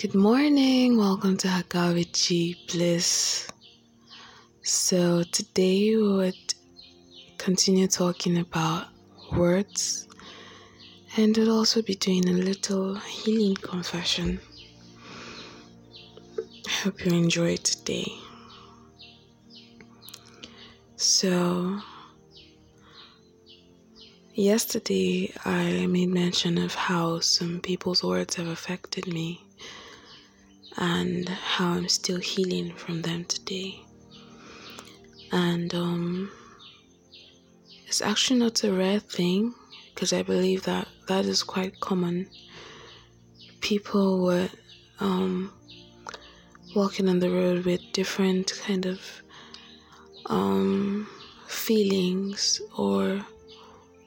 Good morning, welcome to Hakavichi Bliss. So, today we would continue talking about words and we'll also be doing a little healing confession. I hope you enjoy today. So, yesterday I made mention of how some people's words have affected me and how I'm still healing from them today. And um, it's actually not a rare thing because I believe that that is quite common. People were um, walking on the road with different kind of um, feelings or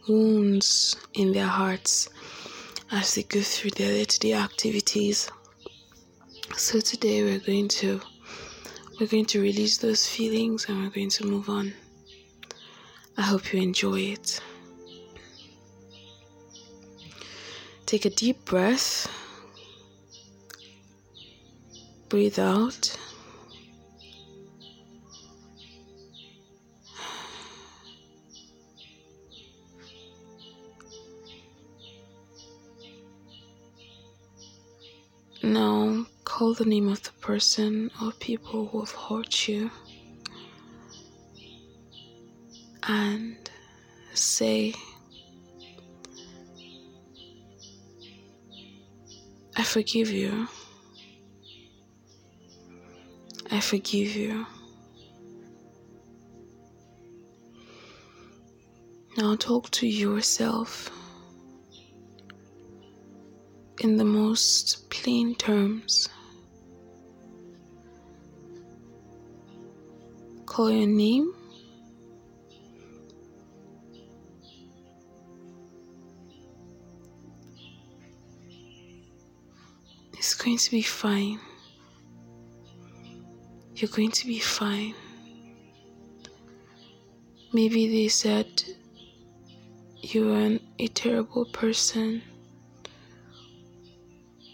wounds in their hearts as they go through their day-to-day activities so today we're going to we're going to release those feelings and we're going to move on. I hope you enjoy it. Take a deep breath. Breathe out. Now call the name of the person or people who have hurt you and say, I forgive you. I forgive you. Now talk to yourself in the most plain terms. Call your name. It's going to be fine. You're going to be fine. Maybe they said you are a terrible person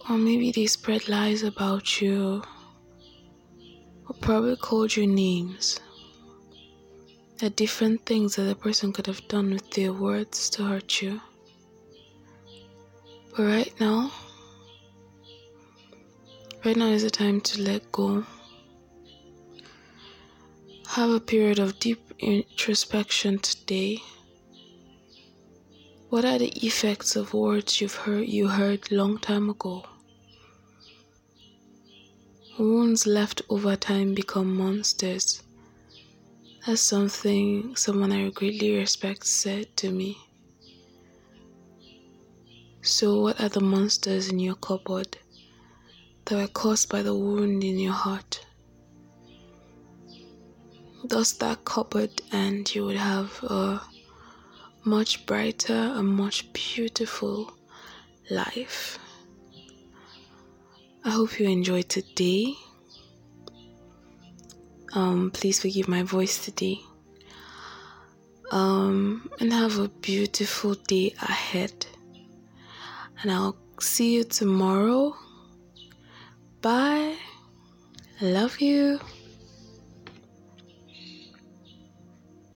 or maybe they spread lies about you, or probably called you names. Are different things that a person could have done with their words to hurt you. But right now, right now is the time to let go. Have a period of deep introspection today. What are the effects of words you've heard you heard long time ago? Wounds left over time become monsters. That's something someone I greatly respect said to me. So, what are the monsters in your cupboard that were caused by the wound in your heart? Dust that cupboard, and you would have a much brighter, a much beautiful life. I hope you enjoyed today. Um, please forgive my voice today. Um, and have a beautiful day ahead. And I'll see you tomorrow. Bye. I love you.